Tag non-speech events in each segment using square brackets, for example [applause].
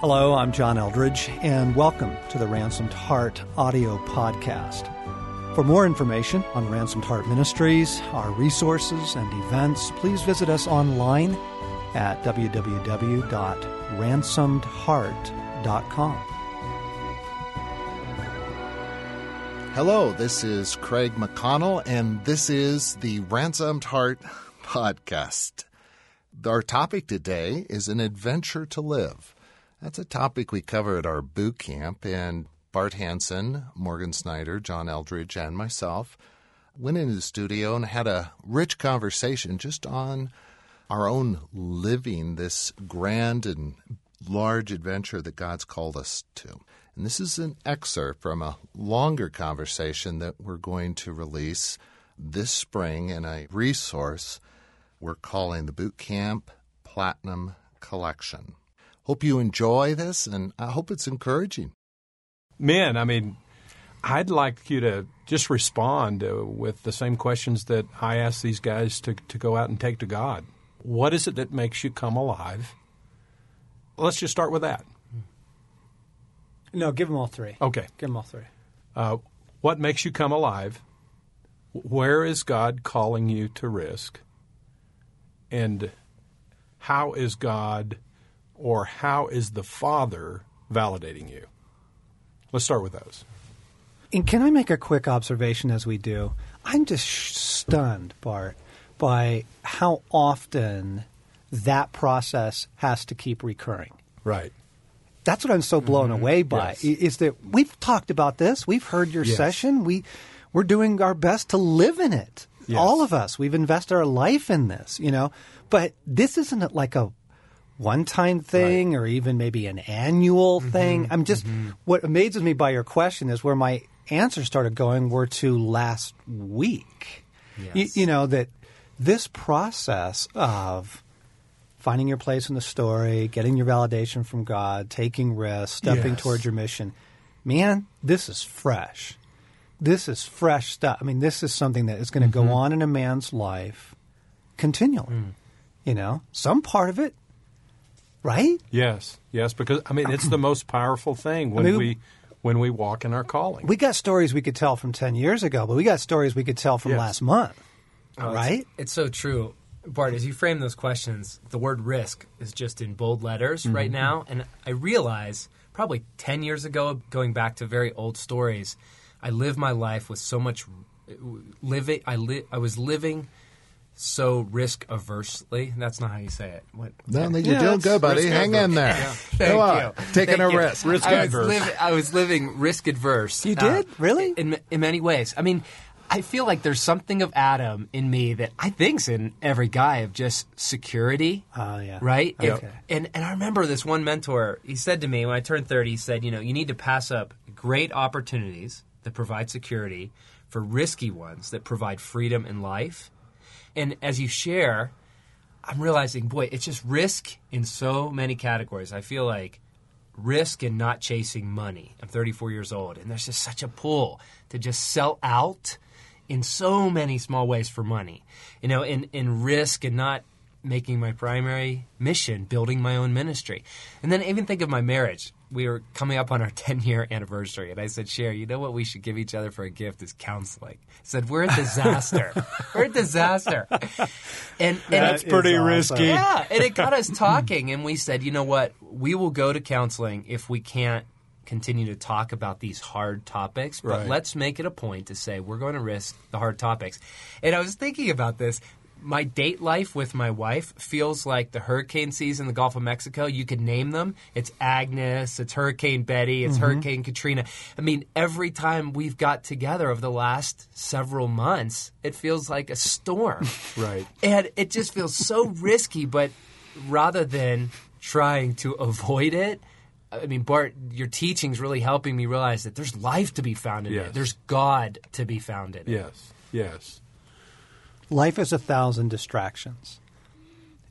Hello, I'm John Eldredge, and welcome to the Ransomed Heart audio podcast. For more information on Ransomed Heart Ministries, our resources, and events, please visit us online at www.ransomedheart.com. Hello, this is Craig McConnell, and this is the Ransomed Heart podcast. Our topic today is an adventure to live. That's a topic we cover at our boot camp, and Bart Hansen, Morgan Snyder, John Eldredge, and myself went into the studio and had a rich conversation just on our own living this grand and large adventure that God's called us to. And this is an excerpt from a longer conversation that we're going to release this spring in a resource we're calling the Boot Camp Platinum Collection. Hope you enjoy this, and I hope it's encouraging. Men, I mean, I'd like you to just respond uh, with the same questions that I ask these guys to, to go out and take to God. What is it that makes you come alive? Let's just start with that. No, give them all three. Okay. Give them all three. Uh, what makes you come alive? Where is God calling you to risk? And how is God or how is the Father validating you? Let's start with those. And can I make a quick observation as we do? I'm just stunned, Bart, by how often that process has to keep recurring. Right. That's what I'm so blown Mm-hmm. away by. Yes. Is that we've talked about this, we've heard your Yes. session, we we're doing our best to live in it. Yes. All of us, we've invested our life in this, you know. But this isn't like a one-time thing or even maybe an annual Mm-hmm. thing. I'm just what amazes me by your question is where my answer started going were to last week. You, you know that this process of finding your place in the story, getting your validation from God, taking risks, stepping Yes. towards your mission. Man, this is fresh. This is fresh stuff. I mean, this is something that is going to Mm-hmm. go on in a man's life continually. Mm. You know, some part of it, right? Yes, yes, because I mean it's the most powerful thing when mean, we when we walk in our calling. We got stories we could tell from 10 years ago, but we got stories we could tell from Yes. last month. Oh, it's- right? It's, so true. Bart, as you frame those questions, the word risk is just in bold letters Mm-hmm. right now. And I realize probably 10 years ago, going back to very old stories, I lived my life with so much living. I, li- I was living so risk aversely. That's not how you say it. What? No, you're Yeah, doing good, buddy. risk Hang in there. Thank Come on. you. Taking Thank a you. risk. Risk I was, adverse. living, I was living risk adverse. You did? Uh, really? In, in many ways. I mean, I feel like there's something of Adam in me that I think's in every guy of just security. Oh, yeah. Right? Okay. If- and, and I remember this one mentor, he said to me when I turned 30, he said, you know, you need to pass up great opportunities that provide security for risky ones that provide freedom in life. And as you share, I'm realizing, boy, it's just risk in so many categories. I feel like risk in not chasing money. I'm 34 years old, and there's just such a pull to just sell out in so many small ways for money. You know, in, in risk and not making my primary mission, building my own ministry. And then even think of my marriage. We were coming up on our [laughs] 10 year anniversary, and I said, Cher, you know what we should give each other for a gift is counseling. I said, We're a [laughs] disaster. we're a disaster. And, and That's pretty risky. yeah, and it got us [laughs] talking, and we said, you know what? We will go to counseling if we can't continue to talk about these hard topics, but Right. let's make it a point to say we're going to risk the hard topics. And I was thinking about this. My date life with my wife feels like the hurricane season in the Gulf of Mexico. You could name them. It's Agnes, it's Hurricane Betty, it's mm-hmm. Hurricane Katrina. I mean, every time we've got together over the last several months, it feels like a storm. [laughs] Right. And it just feels so risky, but rather than trying to avoid it, I mean, Bart, your teaching's really helping me realize that there's life to be found in Yes. it. There's God to be found in it. Yes. Yes. Life is a thousand distractions.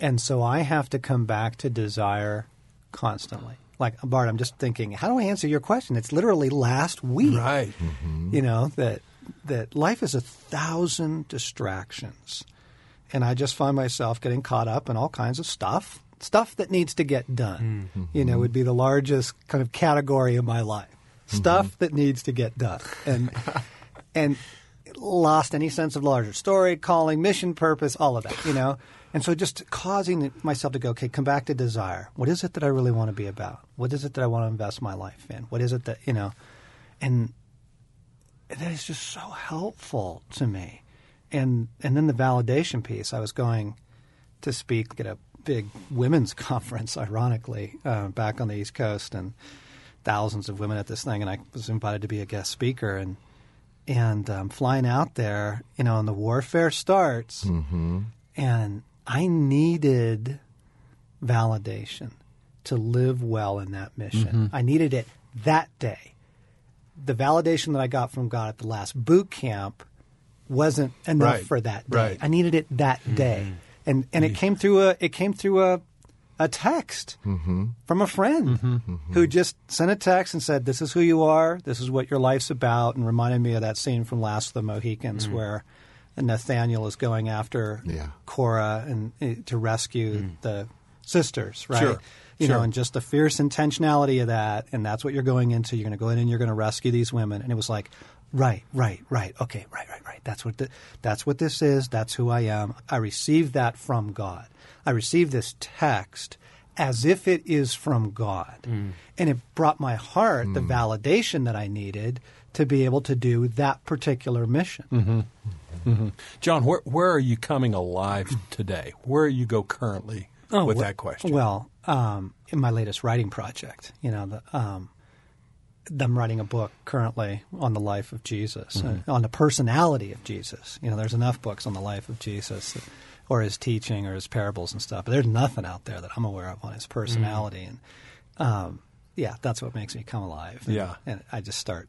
And so I have to come back to desire constantly. Like, Bart, I'm just thinking, how do I answer your question? It's literally last week. Right. Mm-hmm. You know, that that life is a thousand distractions. And I just find myself getting caught up in all kinds of stuff stuff that needs to get done. Mm-hmm. You know, would be the largest kind of category of my life. Mm-hmm. Stuff that needs to get done, and and lost any sense of larger story, calling, mission, purpose, all of that. You know, and so just causing myself to go, okay, come back to desire. What is it that I really want to be about? What is it that I want to invest my life in? What is it that you know, and that is just so helpful to me. And and then the validation piece. I was going to speak at a big women's [laughs] conference, ironically, uh, back on the East Coast, and thousands of women at this thing, and I was invited to be a guest speaker, and and um, flying out there, you know, and the warfare starts, and I needed validation to live well in that mission. I needed it that day. The validation that I got from God at the last boot camp wasn't enough Right, for that day. right. I needed it that day, and and it came through a it came through a a text mm-hmm. from a friend mm-hmm. Mm-hmm. who just sent a text and said, "This is who you are. This is what your life's about," and reminded me of that scene from Last of the Mohicans where Nathaniel is going after Yeah. Cora and uh, to rescue mm. the sisters, right? Sure, You know, and just the fierce intentionality of that, and that's what you're going into. You're going to go in and you're going to rescue these women, and it was like, right, right, right, okay, right, right, right. That's what the, that's what this is. That's who I am. I received that from God. I received this text as if it is from God, mm. and it brought my heart the mm. validation that I needed to be able to do that particular mission. Mm-hmm. Mm-hmm. Mm-hmm. John, where where are you coming alive today? Where do you go currently oh, with wh- that question? Well, um, in my latest writing project, you know, the, um, I'm writing a book currently on the life of Jesus, Mm-hmm. uh, on the personality of Jesus. You know, there's enough books on the life of Jesus, or his teaching, or his parables and stuff. But there's nothing out there that I'm aware of on his personality, and um, yeah, that's what makes me come alive. And, Yeah. and I just start.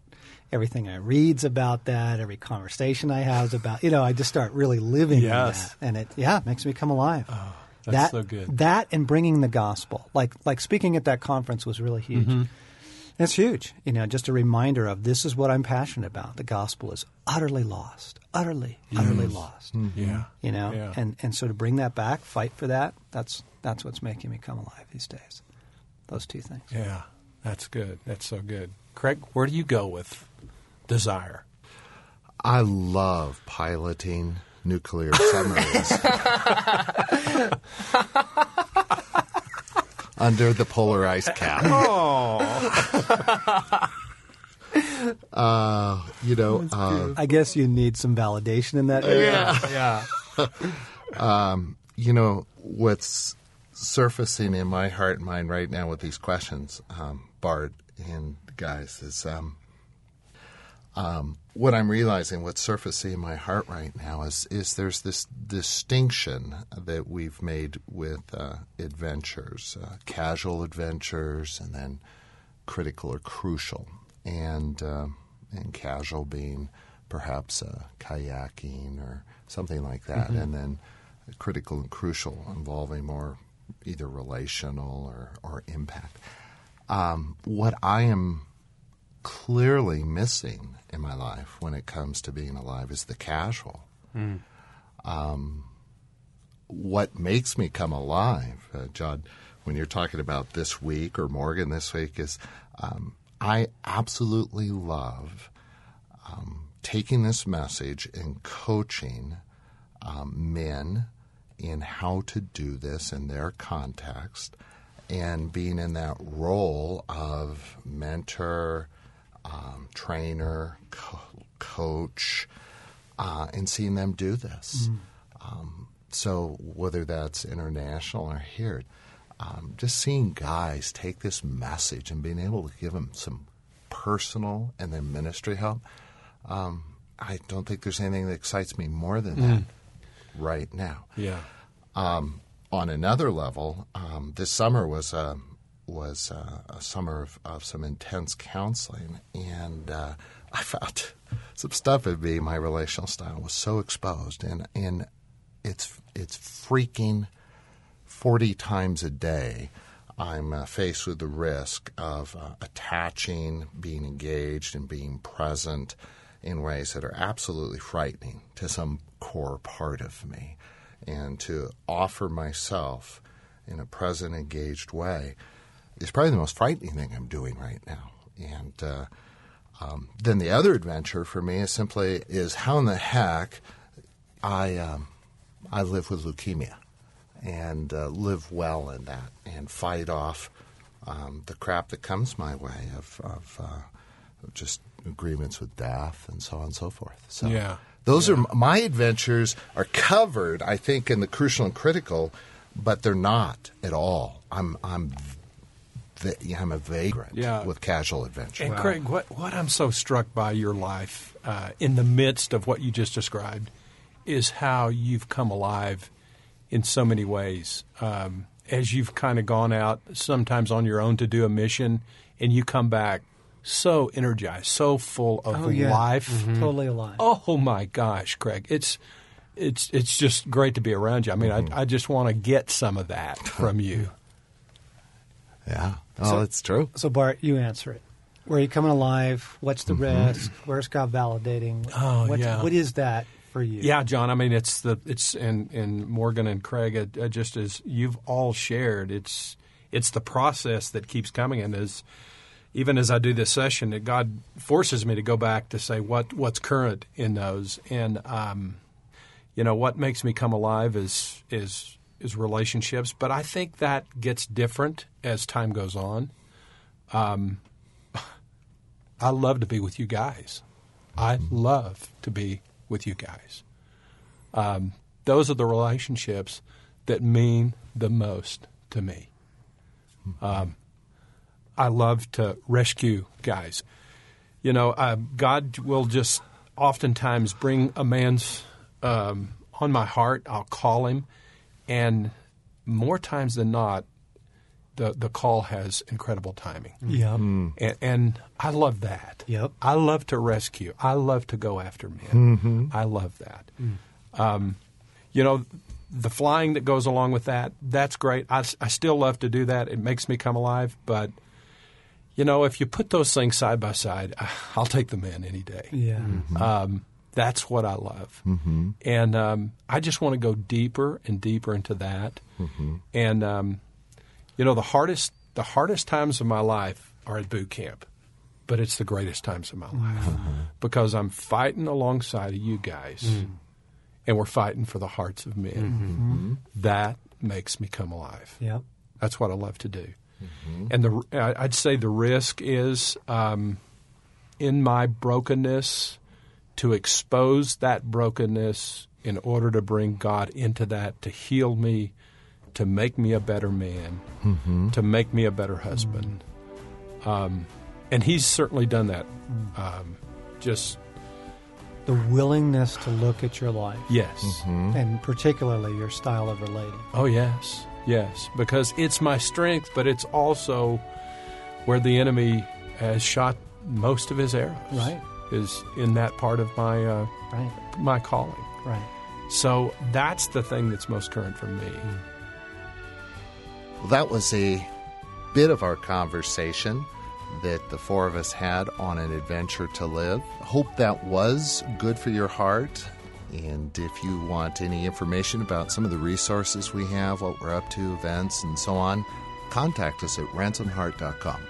Everything I read's about that. Every conversation I have is about you know. I just start really living Yes. that, and it yeah it makes me come alive that's that, so good. That and bringing the gospel, like like speaking at that conference, was really huge. Mm-hmm. It's huge, you know, just a reminder of this is what I'm passionate about. The gospel is utterly lost, utterly, utterly lost. Hmm. yeah, You know, Yeah. and and so to bring that back, fight for that. That's that's what's making me come alive these days. Those two things. yeah, that's good. That's so good. Craig, where do you go with desire? I love piloting nuclear submarines. [laughs] [laughs] Under the polar ice cap. [laughs] [laughs] uh, you know, uh, I guess you need some validation in that. area. yeah. Yeah. [laughs] You know, what's surfacing in my heart and mind right now with these questions, um, Bart and guys, is um, um, what I'm realizing, what's surfacing in my heart right now is is there's this distinction that we've made with uh, adventures, uh, casual adventures, and then critical or crucial, and uh, and casual being perhaps uh, kayaking or something like that, and then critical and crucial involving more either relational or, or impact. Um, what I am clearly missing in my life when it comes to being alive is the casual. Um, what makes me come alive, uh, John, when you're talking about this week or Morgan this week, is um, I absolutely love um, taking this message and coaching um, men in how to do this in their context and being in that role of mentor, um, trainer, co- coach, uh, and seeing them do this. Um, so whether that's international or here, um, just seeing guys take this message and being able to give them some personal and then ministry help, um, I don't think there's anything that excites me more than that right now. Yeah, Um, on another level, um, this summer was a was uh, a summer of, of some intense counseling, and uh, I found some stuff in me. My relational style was so exposed, and and it's it's freaking forty times a day. I'm uh, faced with the risk of uh, attaching, being engaged, and being present in ways that are absolutely frightening to some core part of me and to offer myself in a present, engaged way is probably the most frightening thing I'm doing right now. And uh, um, then the other adventure for me is simply is how in the heck I um, I live with leukemia and uh, live well in that and fight off um, the crap that comes my way of, of uh, just agreements with death and so on and so forth. So Yeah. those are my adventures are covered, I think, in the crucial and critical, but they're not at all. I'm I'm va- I'm a vagrant Yeah. with casual adventure. And Craig, what, what I'm so struck by your life uh, in the midst of what you just described is how you've come alive in so many ways. Um, as you've kind of gone out, sometimes on your own to do a mission, and you come back so energized, so full of Oh, yeah. life. Totally alive. Oh my gosh, Craig, it's it's it's just great to be around you. I mean, I, I just want to get some of that from you. [laughs] Yeah. Oh, So- it's true. So Bart, you answer it. Where are you coming alive? What's the risk? Where's God validating? Oh, What's- yeah. What is that for you? Yeah, John. I mean, it's the it's and and Morgan and Craig. Uh, just as you've all shared, it's it's the process that keeps coming, and as even as I do this session, that God forces me to go back to say what what's current in those, and um, you know what makes me come alive is is is relationships, but I think that gets different as time goes on. Um, I love to be with you guys. I love to be with you guys. Um, those are the relationships that mean the most to me. Um, I love to rescue guys. You know, uh, God will just oftentimes bring a man's um, on my heart. I'll call him, and more times than not, the the call has incredible timing. Mm-hmm. Yep. Mm. And, and I love that. Yep. I love to rescue. I love to go after men. Mm-hmm. I love that. Mm. Um, you know, the flying that goes along with that, that's great. I, I still love to do that. It makes me come alive. But, you know, if you put those things side by side, [laughs] I'll take the men any day. Yeah. Mm-hmm. Um, that's what I love. Mm-hmm. And um, I just want to go deeper and deeper into that. And, um, you know, the hardest the hardest times of my life are at boot camp, but it's the greatest times of my life because I'm fighting alongside of you guys, and we're fighting for the hearts of men. That makes me come alive. Yep. That's what I love to do. And the I- I'd say the risk is um, in my brokenness to expose that brokenness in order to bring God into that to heal me, to make me a better man, to make me a better husband. Um, and He's certainly done that. Um, just The willingness to look at your life, yes. and particularly your style of relating. Oh, yes, yes, because it's my strength, but it's also where the enemy has shot most of his arrows. Right. Is in that part of my uh, Right. my calling. Right. So that's the thing that's most current for me. Well, that was a bit of our conversation that the four of us had on an adventure to live. Hope that was good for your heart. And if you want any information about some of the resources we have, what we're up to, events, and so on, contact us at ransomheart.com.